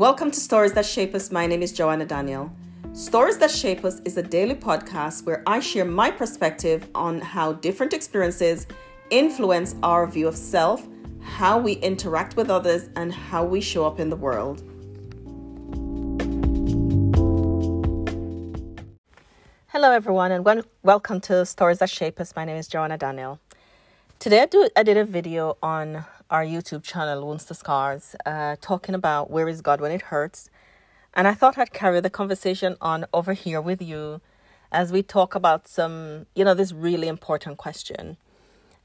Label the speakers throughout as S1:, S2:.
S1: Welcome to Stories That Shape Us. My name is Joanna Daniel. Stories That Shape Us is a daily podcast where I share my perspective on how different experiences influence our view of self, how we interact with others, and how we show up in the world. Hello, everyone, and welcome to Stories That Shape Us. My name is Joanna Daniel. Today, I, do, I did a video on our YouTube channel, Wounds to Scars, uh, talking about where is God when it hurts. And I thought I'd carry the conversation on over here with you as we talk about some, you know, this really important question.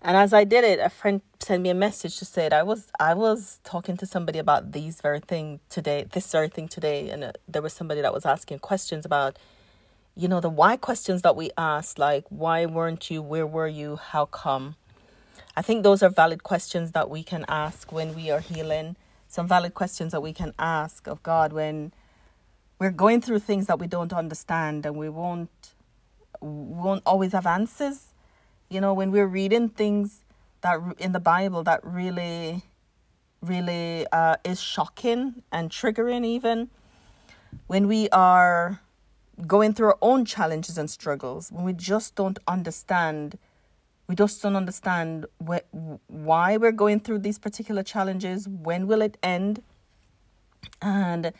S1: And as I did it, a friend sent me a message to say that I was I was talking to somebody about these very thing today, this very thing today, and uh, there was somebody that was asking questions about you know, the why questions that we ask, like, why weren't you? Where were you? How come? I think those are valid questions that we can ask when we are healing. Some valid questions that we can ask of God when we're going through things that we don't understand and we won't won't always have answers. You know, when we're reading things that in the Bible that really really uh, is shocking and triggering even when we are going through our own challenges and struggles, when we just don't understand, we just don't understand wh- why we're going through these particular challenges, when will it end, and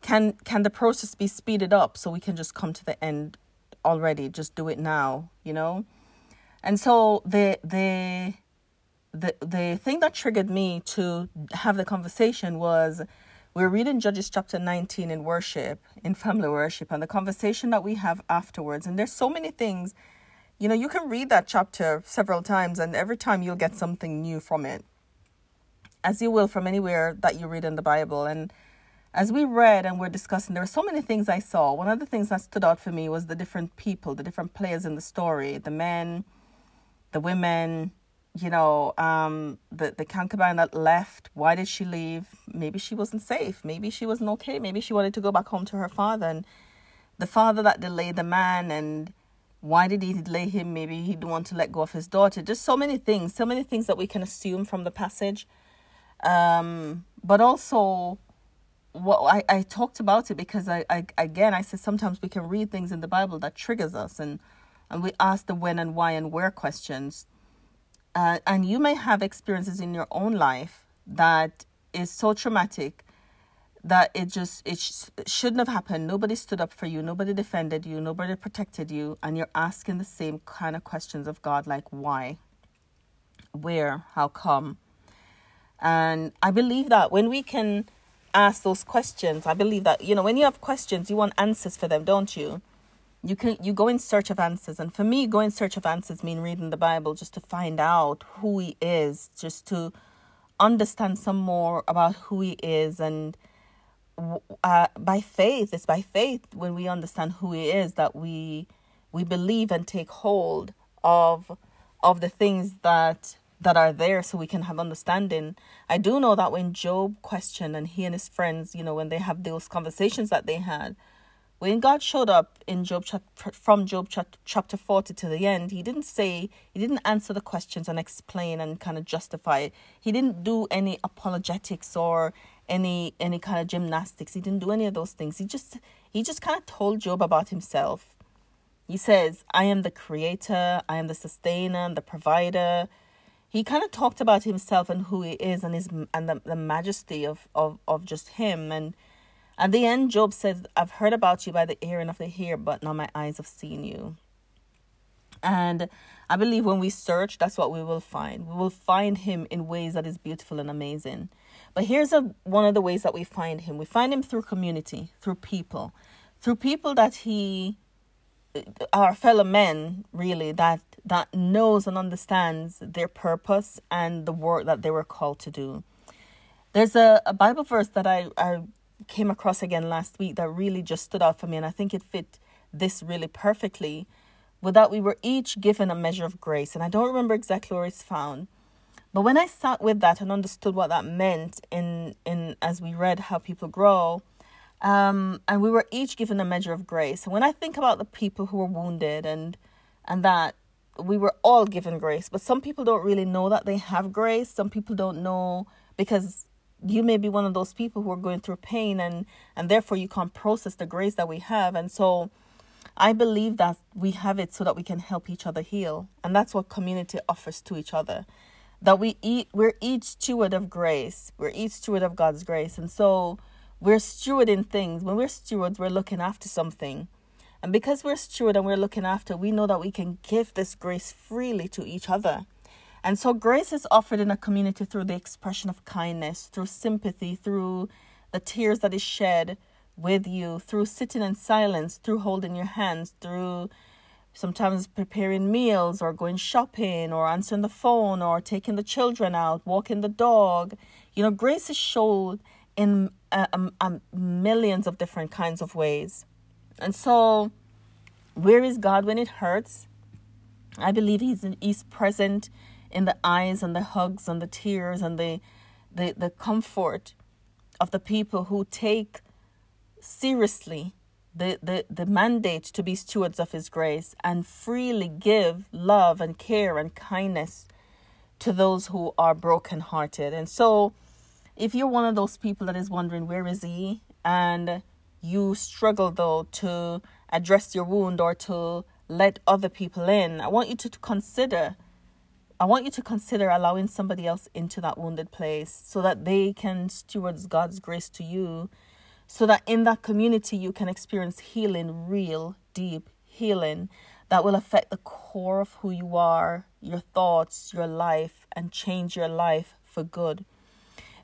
S1: can can the process be speeded up so we can just come to the end already, just do it now, you know? And so the the the the thing that triggered me to have the conversation was we're reading Judges chapter 19 in worship, in family worship, and the conversation that we have afterwards. And there's so many things, you know, you can read that chapter several times, and every time you'll get something new from it, as you will from anywhere that you read in the Bible. And as we read and we're discussing, there were so many things I saw. One of the things that stood out for me was the different people, the different players in the story the men, the women, you know, um, the, the concubine that left, why did she leave? Maybe she wasn't safe. Maybe she wasn't okay. Maybe she wanted to go back home to her father. And the father that delayed the man, and why did he delay him? Maybe he didn't want to let go of his daughter. Just so many things, so many things that we can assume from the passage. Um, but also, what I, I talked about it because I, I again I said sometimes we can read things in the Bible that triggers us and and we ask the when and why and where questions uh, and you may have experiences in your own life that is so traumatic that it just it sh- shouldn't have happened. Nobody stood up for you. Nobody defended you. Nobody protected you. And you're asking the same kind of questions of god like why? Where? How come? And i believe that when we can ask those questions i believe that you know when you have questions you want answers for them don't you? You can you go in search of answers. And for me go in search of answers mean reading the bible just to find out who he is just to understand some more about who he is and uh, by faith it's by faith when we understand who he is that we we believe and take hold of of the things that that are there so we can have understanding i do know that when job questioned and he and his friends you know when they have those conversations that they had when God showed up in Job from Job chapter 40 to the end, he didn't say, he didn't answer the questions and explain and kind of justify it. He didn't do any apologetics or any any kind of gymnastics. He didn't do any of those things. He just he just kind of told Job about himself. He says, I am the creator, I am the sustainer, the provider. He kind of talked about himself and who he is and his and the, the majesty of, of, of just him and at the end, Job says, I've heard about you by the hearing of the ear, but now my eyes have seen you. And I believe when we search, that's what we will find. We will find him in ways that is beautiful and amazing. But here's a, one of the ways that we find him. We find him through community, through people, through people that he, our fellow men, really, that that knows and understands their purpose and the work that they were called to do. There's a, a Bible verse that I, I came across again last week that really just stood out for me, and I think it fit this really perfectly. With that, we were each given a measure of grace, and I don't remember exactly where it's found. But when I sat with that and understood what that meant in in as we read how people grow, um, and we were each given a measure of grace. And when I think about the people who were wounded and and that we were all given grace, but some people don't really know that they have grace. Some people don't know because you may be one of those people who are going through pain and and therefore you can't process the grace that we have and so i believe that we have it so that we can help each other heal and that's what community offers to each other that we eat we're each steward of grace. We're each steward of god's grace. And so we're stewarding things. When we're stewards we're looking after something. And because we're steward and we're looking after we know that we can give this grace freely to each other. And so grace is offered in a community through the expression of kindness, through sympathy, through the tears that is shed with you, through sitting in silence, through holding your hands, through sometimes preparing meals or going shopping or answering the phone or taking the children out, walking the dog. You know, grace is shown in um, um, millions of different kinds of ways. And so, where is God when it hurts? I believe He's, he's present in the eyes and the hugs and the tears and the the, the comfort of the people who take seriously the, the, the mandate to be stewards of his grace and freely give love and care and kindness to those who are brokenhearted. And so if you're one of those people that is wondering where is he and you struggle though to address your wound or to let other people in, I want you to consider I want you to consider allowing somebody else into that wounded place so that they can steward God's grace to you, so that in that community you can experience healing, real, deep healing that will affect the core of who you are, your thoughts, your life, and change your life for good.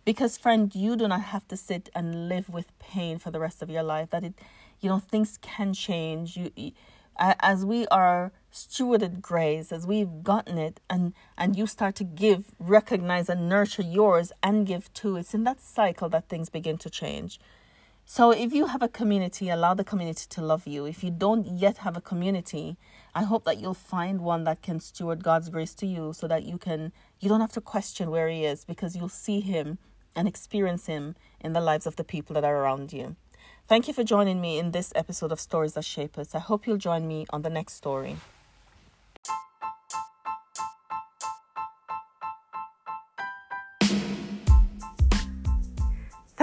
S1: Because, friend, you do not have to sit and live with pain for the rest of your life. That it, you know, things can change. You, as we are stewarded grace as we've gotten it and and you start to give recognize and nurture yours and give too it's in that cycle that things begin to change so if you have a community allow the community to love you if you don't yet have a community i hope that you'll find one that can steward god's grace to you so that you can you don't have to question where he is because you'll see him and experience him in the lives of the people that are around you Thank you for joining me in this episode of Stories That Shape Us. I hope you'll join me on the next story.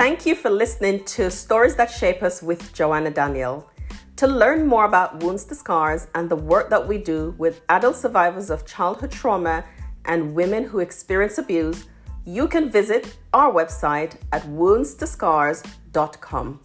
S1: Thank you for listening to Stories That Shape Us with Joanna Daniel. To learn more about Wounds to Scars and the work that we do with adult survivors of childhood trauma and women who experience abuse, you can visit our website at woundstoscars.com.